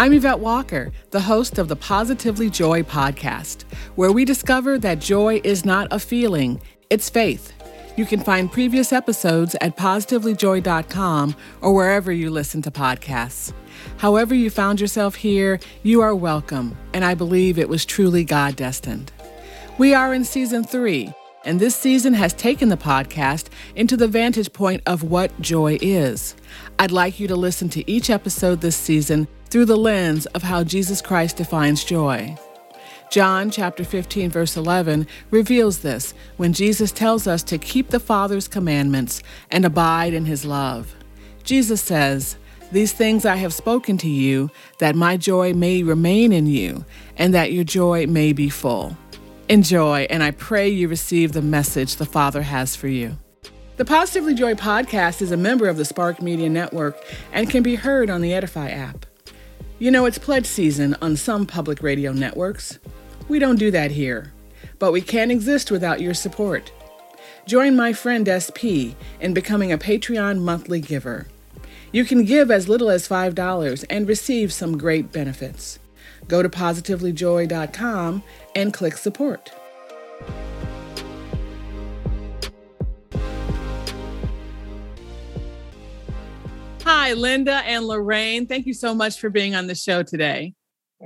I'm Yvette Walker, the host of the Positively Joy podcast, where we discover that joy is not a feeling, it's faith. You can find previous episodes at positivelyjoy.com or wherever you listen to podcasts. However, you found yourself here, you are welcome, and I believe it was truly God destined. We are in season three, and this season has taken the podcast into the vantage point of what joy is. I'd like you to listen to each episode this season through the lens of how Jesus Christ defines joy. John chapter 15 verse 11 reveals this when Jesus tells us to keep the Father's commandments and abide in his love. Jesus says, "These things I have spoken to you that my joy may remain in you and that your joy may be full." Enjoy, and I pray you receive the message the Father has for you. The Positively Joy podcast is a member of the Spark Media Network and can be heard on the Edify app. You know, it's pledge season on some public radio networks. We don't do that here, but we can't exist without your support. Join my friend SP in becoming a Patreon monthly giver. You can give as little as $5 and receive some great benefits. Go to positivelyjoy.com and click support. Hi, Linda and Lorraine. Thank you so much for being on the show today.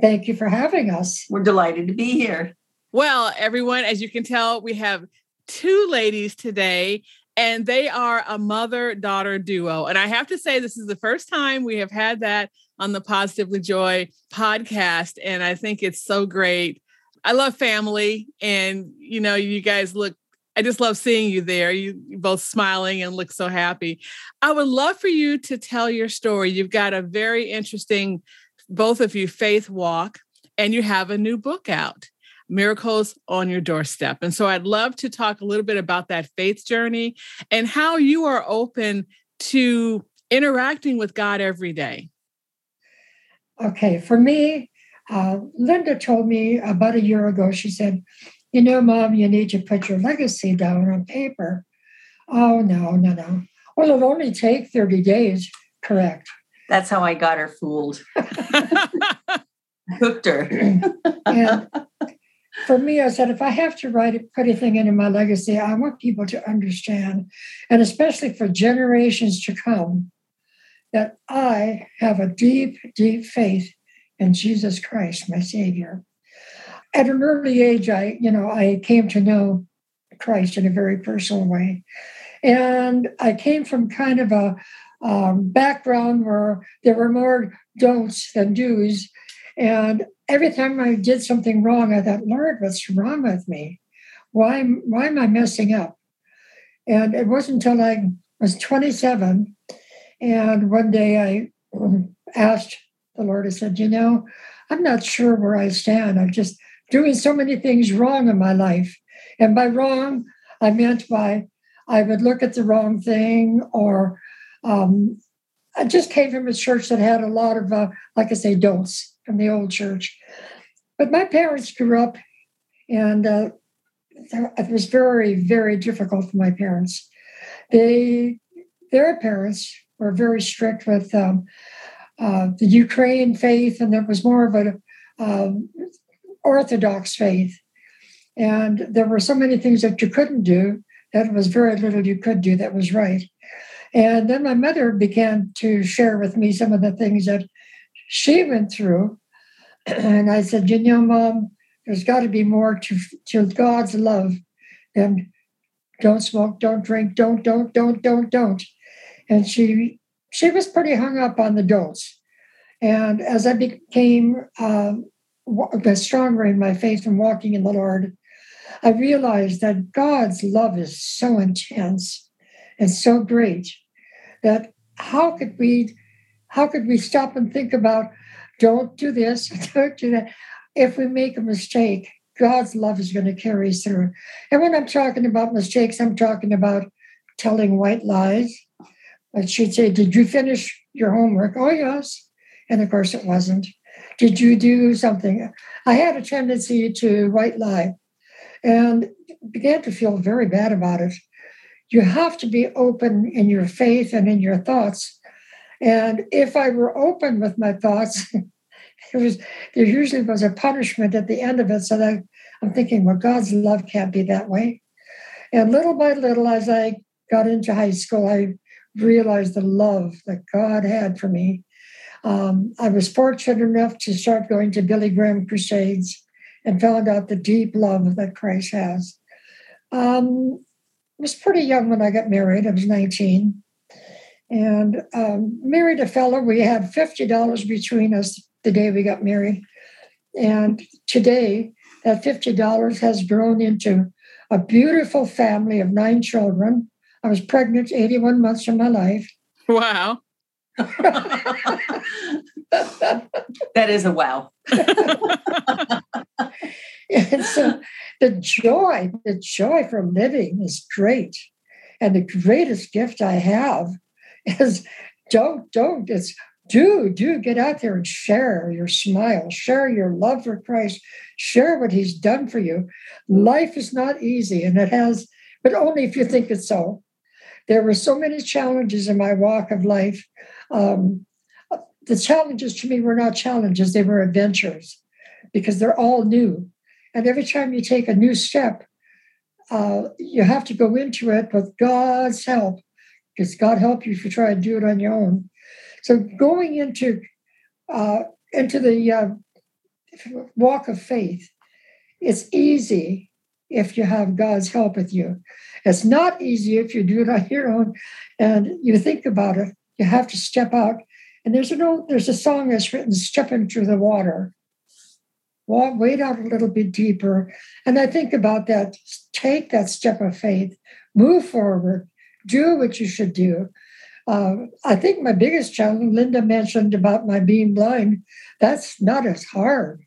Thank you for having us. We're delighted to be here. Well, everyone, as you can tell, we have two ladies today, and they are a mother daughter duo. And I have to say, this is the first time we have had that on the Positively Joy podcast. And I think it's so great. I love family, and you know, you guys look I just love seeing you there. You both smiling and look so happy. I would love for you to tell your story. You've got a very interesting, both of you, faith walk, and you have a new book out, Miracles on Your Doorstep. And so I'd love to talk a little bit about that faith journey and how you are open to interacting with God every day. Okay, for me, uh, Linda told me about a year ago, she said, you know, mom, you need to put your legacy down on paper. Oh, no, no, no. Well, it'll only take 30 days. Correct. That's how I got her fooled. Hooked her. and for me, I said, if I have to write it, put anything into my legacy, I want people to understand, and especially for generations to come, that I have a deep, deep faith in Jesus Christ, my Savior at an early age, I, you know, I came to know Christ in a very personal way. And I came from kind of a um, background where there were more don'ts than do's. And every time I did something wrong, I thought, Lord, what's wrong with me? Why, why am I messing up? And it wasn't until I was 27. And one day I asked the Lord, I said, You know, I'm not sure where I stand. I've just doing so many things wrong in my life. And by wrong, I meant by I would look at the wrong thing, or um, I just came from a church that had a lot of, uh, like I say, don'ts from the old church. But my parents grew up, and uh, it was very, very difficult for my parents. They, their parents were very strict with um, uh, the Ukraine faith, and there was more of a um, Orthodox faith. And there were so many things that you couldn't do that was very little you could do that was right. And then my mother began to share with me some of the things that she went through. And I said, you know, mom, there's got to be more to, to God's love than don't smoke, don't drink, don't, don't, don't, don't, don't. And she she was pretty hung up on the don'ts. And as I became um, stronger in my faith and walking in the Lord, I realized that God's love is so intense and so great that how could we how could we stop and think about don't do this, don't do that. If we make a mistake, God's love is going to carry us through. And when I'm talking about mistakes, I'm talking about telling white lies. But she'd say, Did you finish your homework? Oh, yes. And of course, it wasn't. Did you do something? I had a tendency to white lie and began to feel very bad about it. You have to be open in your faith and in your thoughts. And if I were open with my thoughts it was there usually was a punishment at the end of it. So that I'm thinking, well, God's love can't be that way. And little by little, as I got into high school, I realized the love that God had for me. Um, I was fortunate enough to start going to Billy Graham crusades and found out the deep love that Christ has. Um, I was pretty young when I got married. I was 19 and um, married a fellow. We had $50 between us the day we got married. And today, that $50 has grown into a beautiful family of nine children. I was pregnant 81 months of my life. Wow. that is a wow. and so the joy, the joy for living is great. And the greatest gift I have is don't, don't, it's do, do get out there and share your smile, share your love for Christ, share what He's done for you. Life is not easy, and it has, but only if you think it's so. There were so many challenges in my walk of life. Um, the challenges to me were not challenges, they were adventures because they're all new. And every time you take a new step, uh, you have to go into it with God's help because God help you if you try to do it on your own. So going into uh, into the uh, walk of faith, it's easy if you have God's help with you. It's not easy if you do it on your own and you think about it. You have to step out. And there's an old, there's a song that's written, "Step into the water." Walk, wade out a little bit deeper. And I think about that. Take that step of faith, move forward, do what you should do. Uh, I think my biggest challenge, Linda mentioned about my being blind, that's not as hard.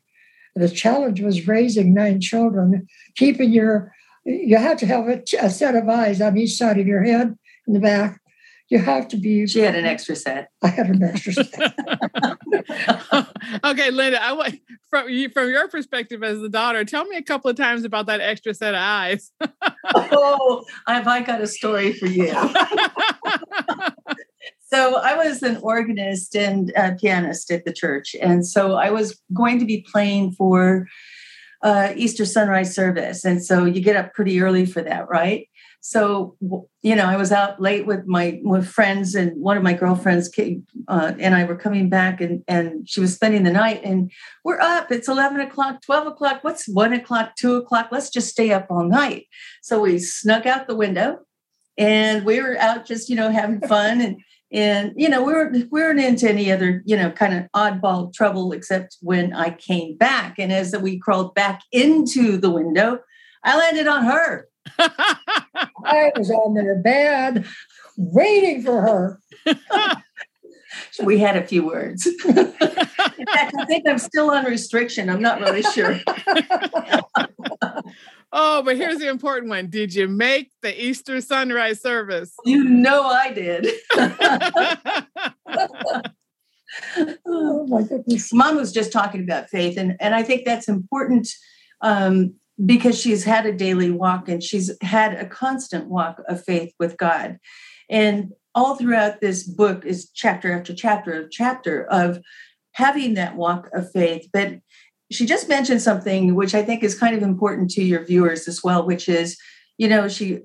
The challenge was raising nine children, keeping your, you have to have a, a set of eyes on each side of your head in the back. You have to be. She had an extra set. I had an extra set. okay, Linda, I want from you from your perspective as the daughter, tell me a couple of times about that extra set of eyes. oh, have I got a story for you? so I was an organist and pianist at the church, and so I was going to be playing for uh, Easter sunrise service, and so you get up pretty early for that, right? So you know, I was out late with my with friends, and one of my girlfriends uh, and I were coming back, and and she was spending the night, and we're up. It's eleven o'clock, twelve o'clock. What's one o'clock, two o'clock? Let's just stay up all night. So we snuck out the window, and we were out just you know having fun and. And you know we weren't we weren't into any other you know kind of oddball trouble except when I came back and as we crawled back into the window, I landed on her I was on their bed waiting for her. we had a few words. In fact, I think I'm still on restriction. I'm not really sure. oh, but here's the important one. Did you make the Easter sunrise service? You know I did. oh my goodness. Mom was just talking about faith, and, and I think that's important um, because she's had a daily walk and she's had a constant walk of faith with God. And all throughout this book is chapter after chapter of chapter of having that walk of faith. But she just mentioned something which I think is kind of important to your viewers as well, which is, you know, she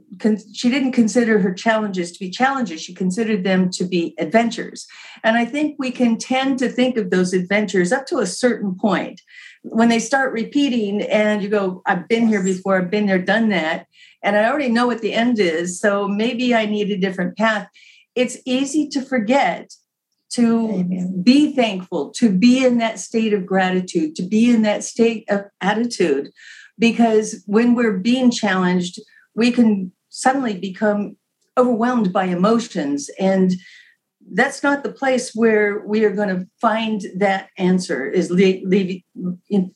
she didn't consider her challenges to be challenges; she considered them to be adventures. And I think we can tend to think of those adventures up to a certain point when they start repeating and you go, I've been here before, I've been there, done that, and I already know what the end is. So maybe I need a different path. It's easy to forget to Amen. be thankful, to be in that state of gratitude, to be in that state of attitude. Because when we're being challenged, we can suddenly become overwhelmed by emotions and that's not the place where we are going to find that answer is leaving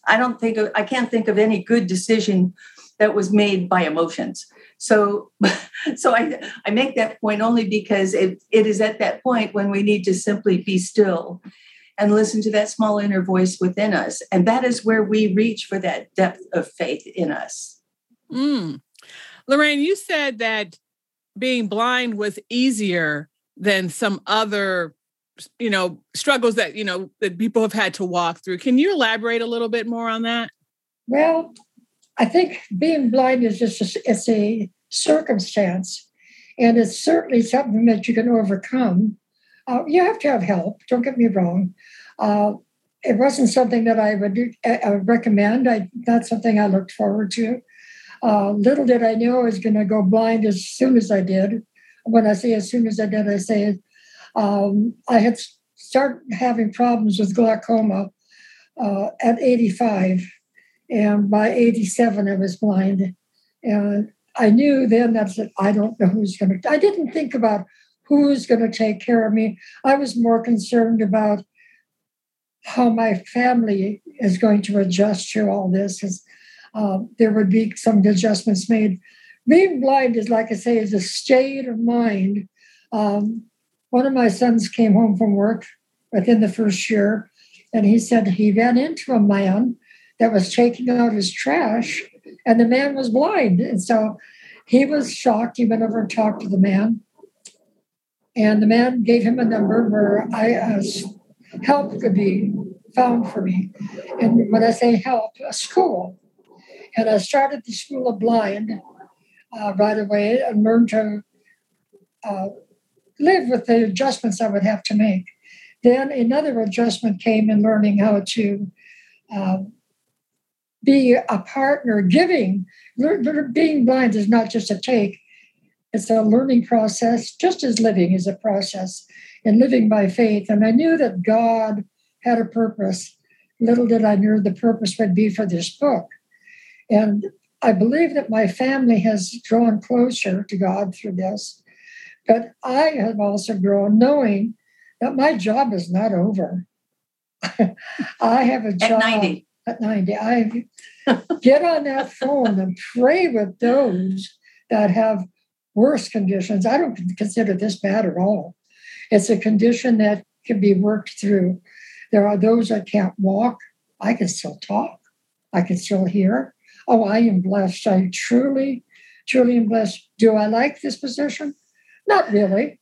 i don't think of, i can't think of any good decision that was made by emotions. So so i i make that point only because it, it is at that point when we need to simply be still and listen to that small inner voice within us. And that is where we reach for that depth of faith in us. Mm. lorraine you said that being blind was easier than some other you know struggles that you know that people have had to walk through. Can you elaborate a little bit more on that? Well i think being blind is just a, it's a circumstance and it's certainly something that you can overcome. Uh, you have to have help don't get me wrong. Uh, it wasn't something that i would uh, recommend I, not something i looked forward to. Uh, little did i know i was going to go blind as soon as i did when i say as soon as i did i say um, I had started having problems with glaucoma uh, at 85, and by 87, I was blind. And I knew then that I don't know who's going to, I didn't think about who's going to take care of me. I was more concerned about how my family is going to adjust to all this. Because uh, there would be some adjustments made. Being blind is, like I say, is a state of mind. Um, one of my sons came home from work within the first year, and he said he ran into a man that was taking out his trash, and the man was blind. And so he was shocked. He went over and talked to the man, and the man gave him a number where I uh, help could be found for me. And when I say help, a school. And I started the school of blind uh, right away and learn to uh, live with the adjustments I would have to make. Then another adjustment came in learning how to uh, be a partner, giving. Being blind is not just a take, it's a learning process, just as living is a process, and living by faith. And I knew that God had a purpose. Little did I know the purpose would be for this book. And I believe that my family has drawn closer to God through this. But I have also grown knowing that my job is not over. I have a job at 90. At 90. I get on that phone and pray with those that have worse conditions. I don't consider this bad at all. It's a condition that can be worked through. There are those that can't walk. I can still talk. I can still hear. Oh, I am blessed. I truly, truly am blessed. Do I like this position? Not really,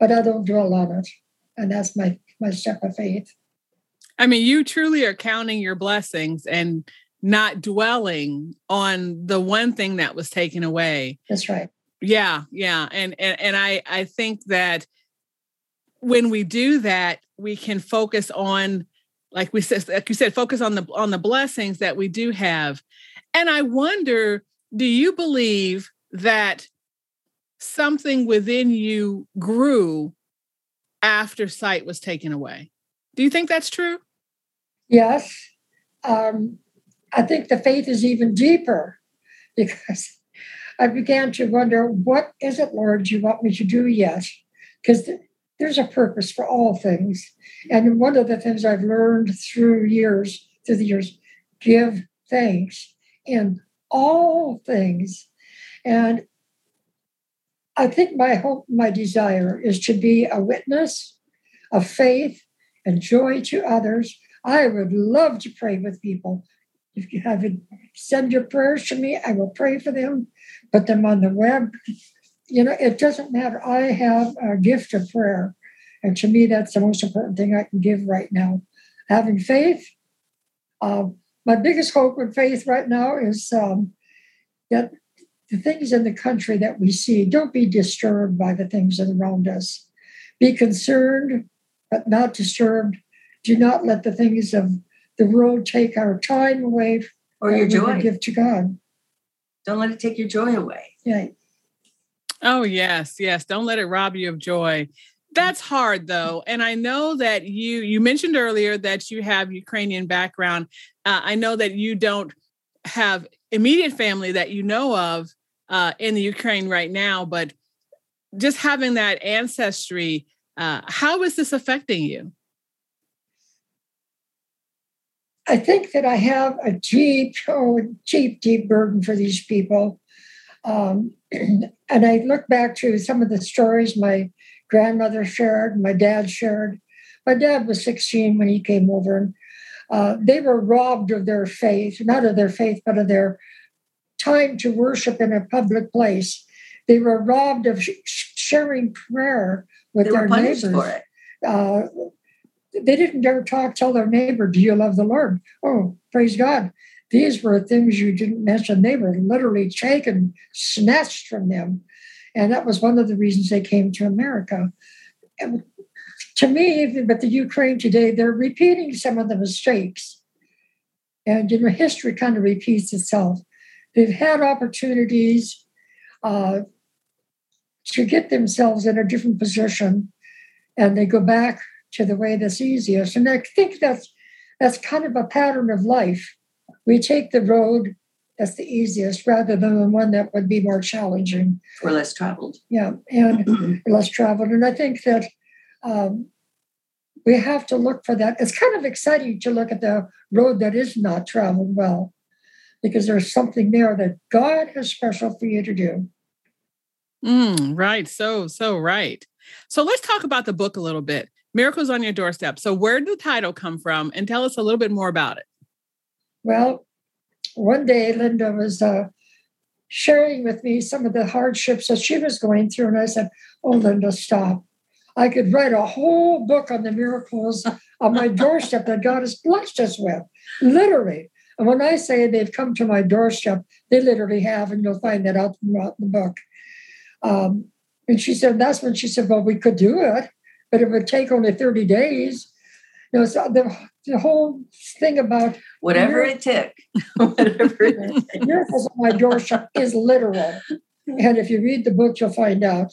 but I don't dwell on it. And that's my, my step of faith. I mean, you truly are counting your blessings and not dwelling on the one thing that was taken away. That's right. Yeah, yeah. And and, and I, I think that when we do that, we can focus on, like we said, like you said, focus on the on the blessings that we do have. And I wonder, do you believe that something within you grew after sight was taken away. Do you think that's true? Yes. Um, I think the faith is even deeper because I began to wonder, what is it, Lord, you want me to do yet? Because th- there's a purpose for all things. And one of the things I've learned through years, through the years, give thanks in all things. And I think my hope, my desire is to be a witness of faith and joy to others. I would love to pray with people. If you have it, send your prayers to me, I will pray for them, put them on the web. You know, it doesn't matter. I have a gift of prayer. And to me, that's the most important thing I can give right now. Having faith. Um, my biggest hope and faith right now is um, that the things in the country that we see, don't be disturbed by the things around us. Be concerned, but not disturbed. Do not let the things of the world take our time away or your joy. Give to God. Don't let it take your joy away. Yeah. Oh, yes, yes. Don't let it rob you of joy. That's hard though. And I know that you you mentioned earlier that you have Ukrainian background. Uh, I know that you don't have immediate family that you know of uh, in the Ukraine right now, but just having that ancestry, uh, how is this affecting you? I think that I have a deep, oh, deep, deep burden for these people. Um, and I look back to some of the stories my grandmother shared, my dad shared. My dad was 16 when he came over, and uh, they were robbed of their faith, not of their faith, but of their time to worship in a public place. They were robbed of sh- sharing prayer with their neighbors. Uh, they didn't ever talk, tell their neighbor, Do you love the Lord? Oh, praise God. These were things you didn't mention. They were literally taken, snatched from them. And that was one of the reasons they came to America. And to me, but the Ukraine today, they're repeating some of the mistakes. And you know, history kind of repeats itself. They've had opportunities uh, to get themselves in a different position, and they go back to the way that's easiest. And I think that's that's kind of a pattern of life. We take the road that's the easiest rather than the one that would be more challenging or less traveled. Yeah, and less traveled. And I think that um, we have to look for that. It's kind of exciting to look at the road that is not traveled well because there's something there that God has special for you to do. Mm, right. So, so right. So let's talk about the book a little bit. Miracles on Your Doorstep. So, where did the title come from? And tell us a little bit more about it. Well, one day Linda was uh, sharing with me some of the hardships that she was going through. And I said, Oh, Linda, stop. I could write a whole book on the miracles on my doorstep that God has blessed us with, literally. And when I say they've come to my doorstep, they literally have, and you'll find that out throughout the book. Um, and she said, that's when she said, well, we could do it, but it would take only 30 days. You know, so the, the whole thing about whatever it took, whatever it took. miracles on my doorstep is literal. And if you read the book, you'll find out.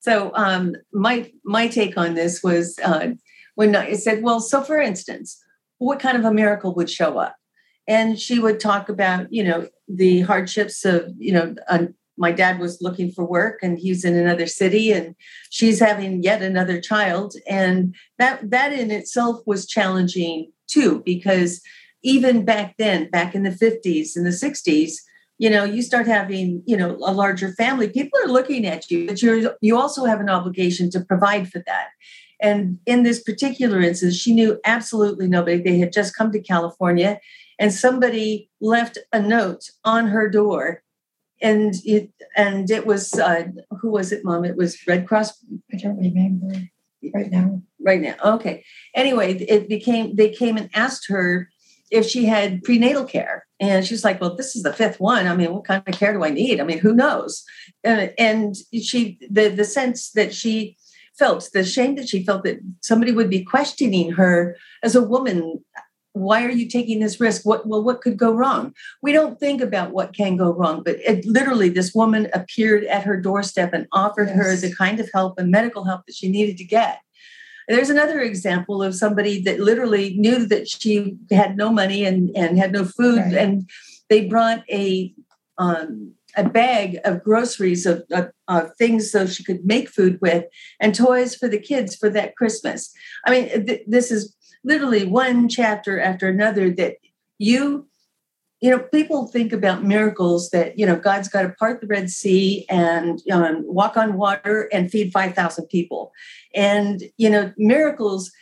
So um, my my take on this was uh, when I said, well, so for instance, what kind of a miracle would show up? And she would talk about, you know, the hardships of, you know, my dad was looking for work and he's in another city and she's having yet another child. And that that in itself was challenging too because even back then back in the 50s and the 60s you know you start having you know a larger family people are looking at you but you you also have an obligation to provide for that. And in this particular instance she knew absolutely nobody. They had just come to california and somebody left a note on her door and it and it was uh, who was it mom? It was red cross? I don't remember right now. Right now okay. Anyway it became they came and asked her if she had prenatal care. And she's like well this is the fifth one. I mean what kind of care do i need? I mean who knows? And, and she the the sense that she felt the shame that she felt that somebody would be questioning her as a woman why are you taking this risk what well what could go wrong we don't think about what can go wrong but it, literally this woman appeared at her doorstep and offered yes. her the kind of help and medical help that she needed to get there's another example of somebody that literally knew that she had no money and, and had no food right. and they brought a um, a bag of groceries of, of, of, things so she could make food with and toys for the kids for that christmas i mean th- this is literally one chapter after another that you you know people think about miracles that you know god's got to part the red sea and um, walk on water and feed 5000 people. And you know miracles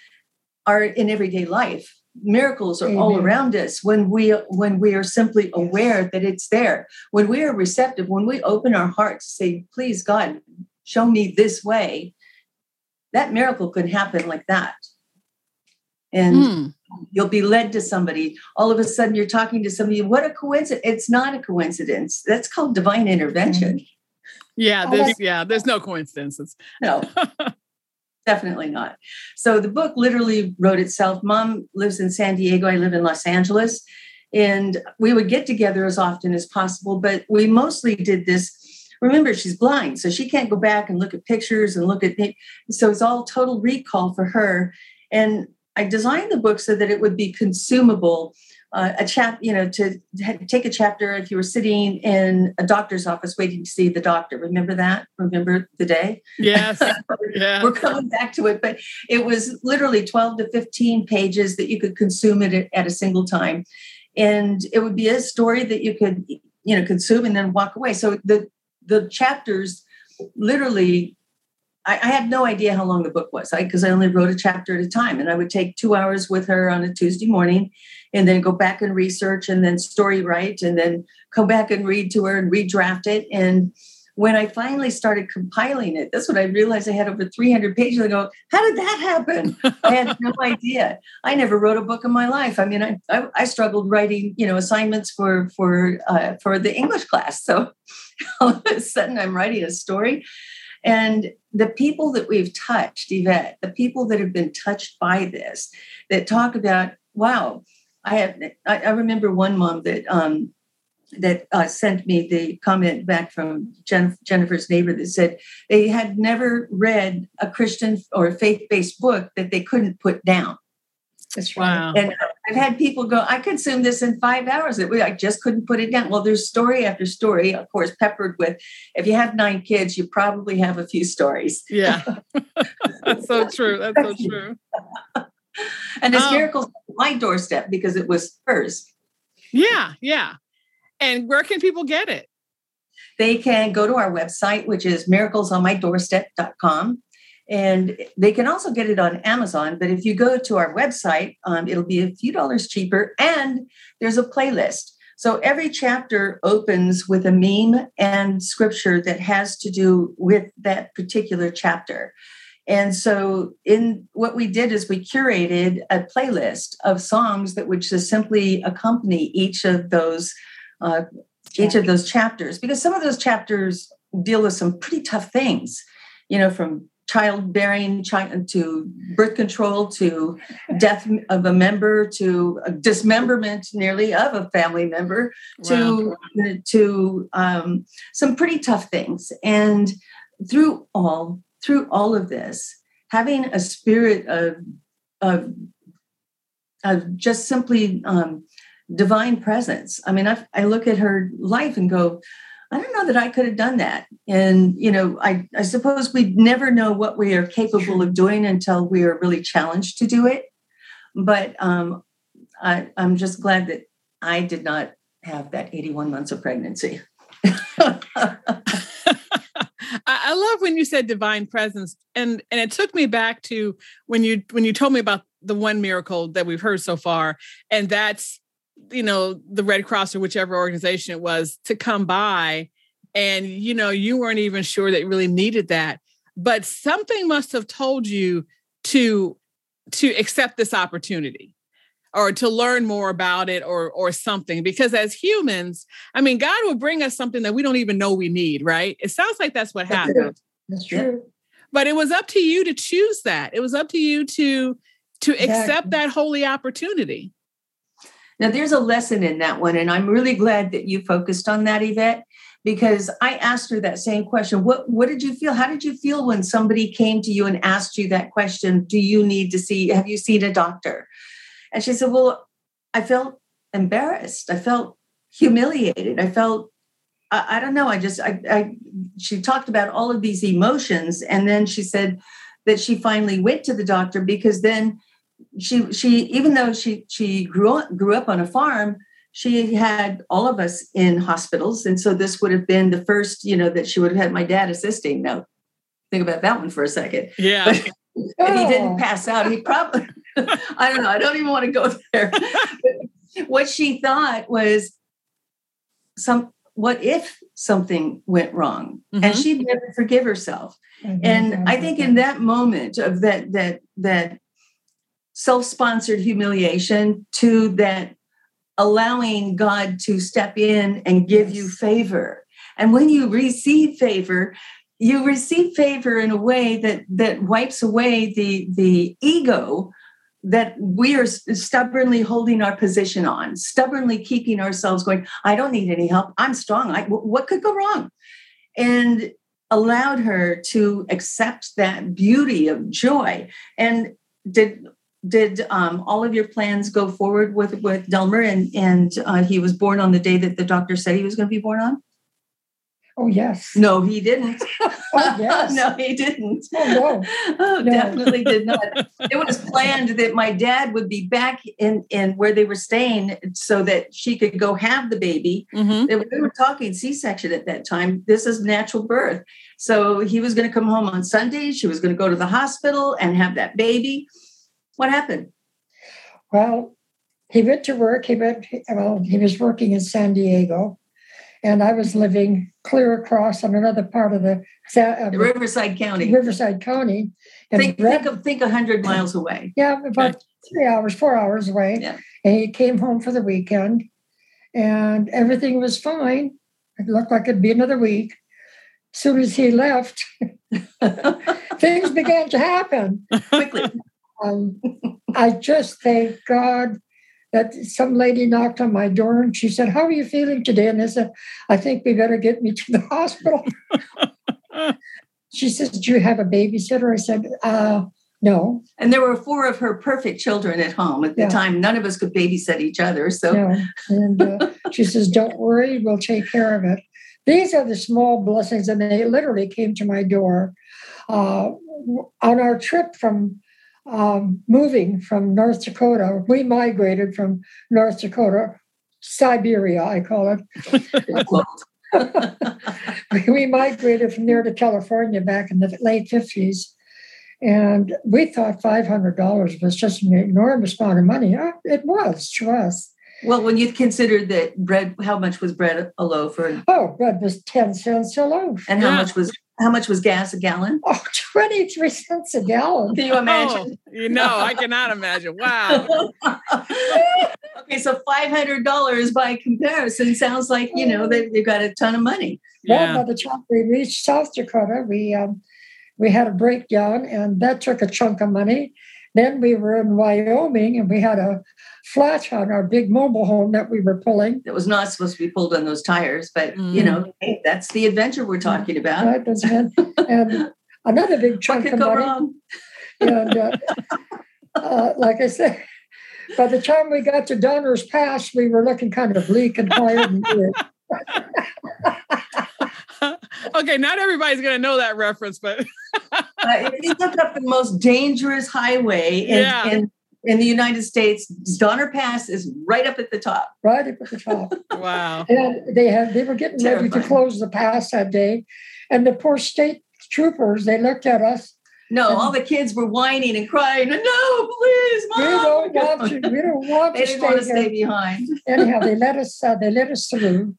are in everyday life. Miracles are Amen. all around us when we when we are simply aware that it's there. When we are receptive when we open our hearts say please god show me this way that miracle could happen like that and mm. you'll be led to somebody. All of a sudden, you're talking to somebody. What a coincidence! It's not a coincidence. That's called divine intervention. Yeah, there's, yeah, there's no coincidences. No, definitely not. So the book literally wrote itself. Mom lives in San Diego. I live in Los Angeles, and we would get together as often as possible. But we mostly did this remember she's blind so she can't go back and look at pictures and look at so it's all total recall for her and I designed the book so that it would be consumable. Uh, a chap, you know, to take a chapter if you were sitting in a doctor's office waiting to see the doctor. Remember that? Remember the day? Yes. yeah. We're coming back to it, but it was literally 12 to 15 pages that you could consume it at a single time. And it would be a story that you could, you know, consume and then walk away. So the the chapters literally I, I, had no idea how long the book was because I, I, only wrote a chapter at a time. And I would take two hours with her on a Tuesday morning and then go back and research and then story write and then come back and read to her and redraft it. And when I finally started compiling it, that's when I realized I had over 300 pages. I go, how did that happen? I had no idea. I never wrote a book in my life. I mean, I, I, I struggled writing, you know, assignments for for uh, for the English class. So all of a sudden, I'm writing a story. And the people that we've touched, Yvette, the people that have been touched by this, that talk about, wow, I have. I, I remember one mom that um, that uh, sent me the comment back from Jen, Jennifer's neighbor that said they had never read a Christian or faith-based book that they couldn't put down. That's right. Wow. And I've had people go, I consumed this in five hours. I just couldn't put it down. Well, there's story after story, of course, peppered with, if you have nine kids, you probably have a few stories. Yeah. That's so true. That's so true. and it's um, miracles my doorstep because it was hers. Yeah, yeah. And where can people get it? They can go to our website, which is miraclesonmydoorstep.com. And they can also get it on Amazon. But if you go to our website, um, it'll be a few dollars cheaper. And there's a playlist. So every chapter opens with a meme and scripture that has to do with that particular chapter. And so, in what we did is we curated a playlist of songs that would just simply accompany each of those uh, each of those chapters because some of those chapters deal with some pretty tough things, you know, from childbearing to birth control to death of a member to dismemberment nearly of a family member to wow. to um, some pretty tough things and through all through all of this having a spirit of of, of just simply um, divine presence. I mean, I, I look at her life and go, I don't know that I could have done that. And, you know, I, I suppose we never know what we are capable of doing until we are really challenged to do it. But um, I, I'm just glad that I did not have that 81 months of pregnancy. I love when you said divine presence, and and it took me back to when you when you told me about the one miracle that we've heard so far, and that's you know, the Red Cross or whichever organization it was to come by and you know, you weren't even sure that you really needed that, but something must have told you to to accept this opportunity or to learn more about it or or something. Because as humans i mean god will bring us something that we don't even know we need right? It sounds like that's what happened. That's true. But it was up to you to choose that. It was up to you to to exactly. accept that holy opportunity now, there's a lesson in that one, and I'm really glad that you focused on that, Yvette, because I asked her that same question. What What did you feel? How did you feel when somebody came to you and asked you that question? Do you need to see? Have you seen a doctor? And she said, Well, I felt embarrassed. I felt humiliated. I felt I, I don't know. I just I, I she talked about all of these emotions, and then she said that she finally went to the doctor because then she she even though she she grew up grew up on a farm she had all of us in hospitals. And so this would have been the first you know that she would have had my dad assisting. Now think about that one for a second. Yeah. But, and he didn't pass out he probably i don't know i don't even want to go there. What she thought was some what if something went wrong? Mm-hmm. and she'd never forgive herself. Mm-hmm. and i think in that moment of that that that self-sponsored humiliation to that allowing God to step in and give you favor. And when you receive favor, you receive favor in a way that that wipes away the the ego that we are stubbornly holding our position on, stubbornly keeping ourselves going. I don't need any help. I'm strong. I, what could go wrong? And allowed her to accept that beauty of joy. And did did um, all of your plans go forward with with Delmer and and uh, he was born on the day that the doctor said he was going to be born on? Oh yes. No, he didn't. oh yes. no, he didn't. Oh no. oh, no. definitely did not. it was planned that my dad would be back in in where they were staying so that she could go have the baby. Mm-hmm. We were talking C-section at that time. This is natural birth. So he was going to come home on Sunday. She was going to go to the hospital and have that baby what happened? Well, he went to work. He went, well, he was working in San Diego. and I was living clear across on another part of the uh, Riverside County. Riverside County. And think, Red, think of think a hundred miles away. Yeah, about three hours, four hours away. Yeah. And he came home for the weekend, and everything was fine. It looked like it'd be another week. As soon as he left, things began to happen quickly. Um, I just thank God that some lady knocked on my door and she said, How are you feeling today? And I said, I think we better get me to the hospital. she says, Do you have a babysitter? I said, uh, no. And there were four of her perfect children at home at the yeah. time. None of us could babysit each other. So, and uh, she says, Don't worry, we'll take care of it. These are the small blessings, and they literally came to my door. Uh, on our trip from um, moving from North Dakota. We migrated from North Dakota, Siberia, I call it. we migrated from there to California back in the late 50s. And we thought $500 was just an enormous amount of money. It was to us. Well, when you considered that bread, how much was bread a loaf? Or oh, bread was ten cents a loaf. And how yeah. much was how much was gas a gallon? Oh, 23 cents a gallon. Can you imagine? Oh, you know, I cannot imagine. Wow. okay, so $500 by comparison sounds like, you know, they, have got a ton of money. Yeah. Well, by the time we reached South Dakota, we um, we had a breakdown and that took a chunk of money. Then we were in Wyoming and we had a flat on our big mobile home that we were pulling. It was not supposed to be pulled on those tires, but mm. you know, hey, that's the adventure we're talking about. Right, and another big chunk of money. Wrong? And uh, uh, like I said, by the time we got to Donner's Pass, we were looking kind of bleak and tired and okay, not everybody's going to know that reference, but uh, if you look up the most dangerous highway in, yeah. in, in, the United States, Donner Pass is right up at the top. Right up at the top. wow. And they had they were getting Terrifying. ready to close the pass that day, and the poor state troopers they looked at us. No, all the kids were whining and crying. No, please, mom. We don't want to. We don't want they to didn't stay want to stay behind. Anyhow, they let us. Uh, they let us through.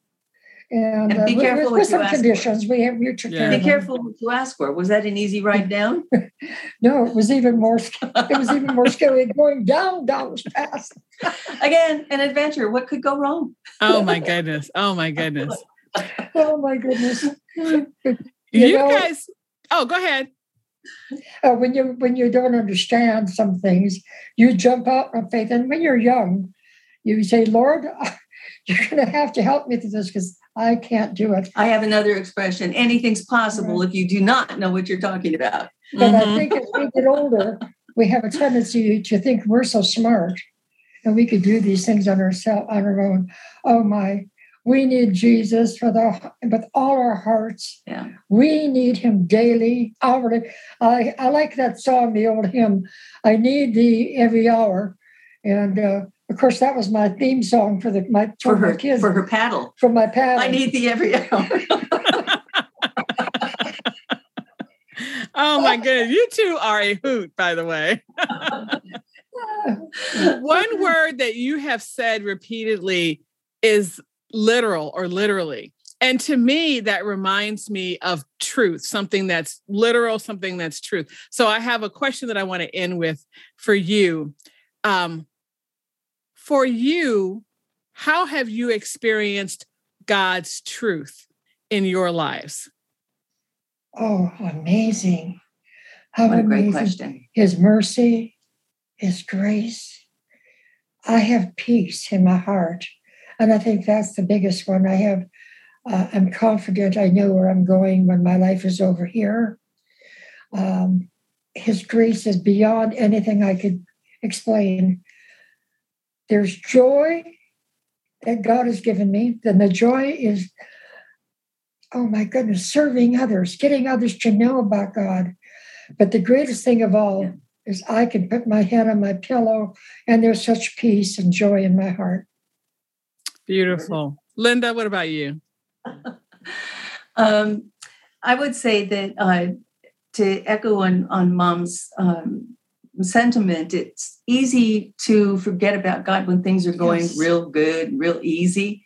And, and be uh, careful with, with some conditions. For. We have mutual yeah. Be careful what you ask for. Was that an easy ride down? no, it was even more. It was even more scary going down down was fast. Again, an adventure. What could go wrong? Oh my goodness! Oh my goodness! oh my goodness! you, you know, guys. Oh, go ahead. Uh, when you when you don't understand some things, you jump out on faith, and when you're young, you say, "Lord, you're going to have to help me through this because I can't do it. I have another expression anything's possible right. if you do not know what you're talking about. But mm-hmm. I think as we get older, we have a tendency to think we're so smart and we could do these things on, ourselves, on our own. Oh my, we need Jesus for the with all our hearts. Yeah. We need him daily, hourly. I, I like that song, the old hymn, I need thee every hour. And uh, of course, that was my theme song for the my for her my kids for her paddle. For my paddle, I need thee every hour. oh my goodness, you two are a hoot, by the way. One word that you have said repeatedly is literal or literally. And to me, that reminds me of truth, something that's literal, something that's truth. So I have a question that I want to end with for you. Um, for you, how have you experienced God's truth in your lives? Oh, amazing. How what a amazing. great question. His mercy, His grace. I have peace in my heart. And I think that's the biggest one. I have, uh, I'm confident I know where I'm going when my life is over here. Um, his grace is beyond anything I could explain. There's joy that God has given me. Then the joy is, oh my goodness, serving others, getting others to know about God. But the greatest thing of all yeah. is I can put my head on my pillow and there's such peace and joy in my heart. Beautiful. Linda, what about you? um, I would say that uh, to echo on, on mom's um, sentiment, it's easy to forget about God when things are going yes. real good, real easy.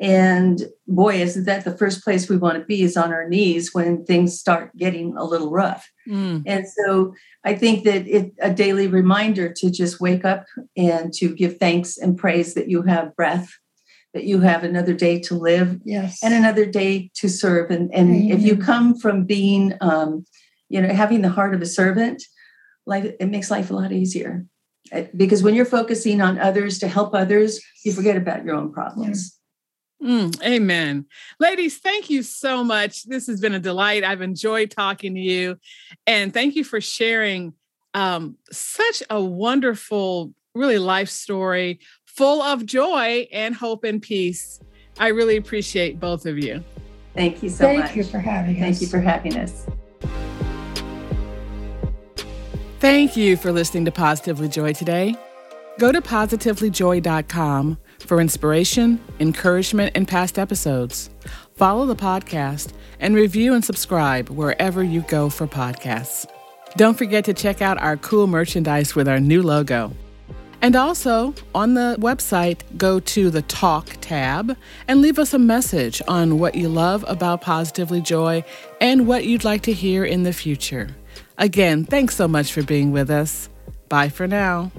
And boy, isn't that the first place we want to be is on our knees when things start getting a little rough. Mm. And so I think that it a daily reminder to just wake up and to give thanks and praise that you have breath, that you have another day to live, yes, and another day to serve. And and if you come from being, um, you know, having the heart of a servant, life it makes life a lot easier because when you're focusing on others to help others, you forget about your own problems. Mm, amen. Ladies, thank you so much. This has been a delight. I've enjoyed talking to you. And thank you for sharing um, such a wonderful, really life story full of joy and hope and peace. I really appreciate both of you. Thank you so thank much. Thank you for having us. Thank you for having us. Thank you for listening to Positively Joy today. Go to positivelyjoy.com for inspiration, encouragement, and past episodes. Follow the podcast and review and subscribe wherever you go for podcasts. Don't forget to check out our cool merchandise with our new logo. And also, on the website, go to the Talk tab and leave us a message on what you love about Positively Joy and what you'd like to hear in the future. Again, thanks so much for being with us. Bye for now.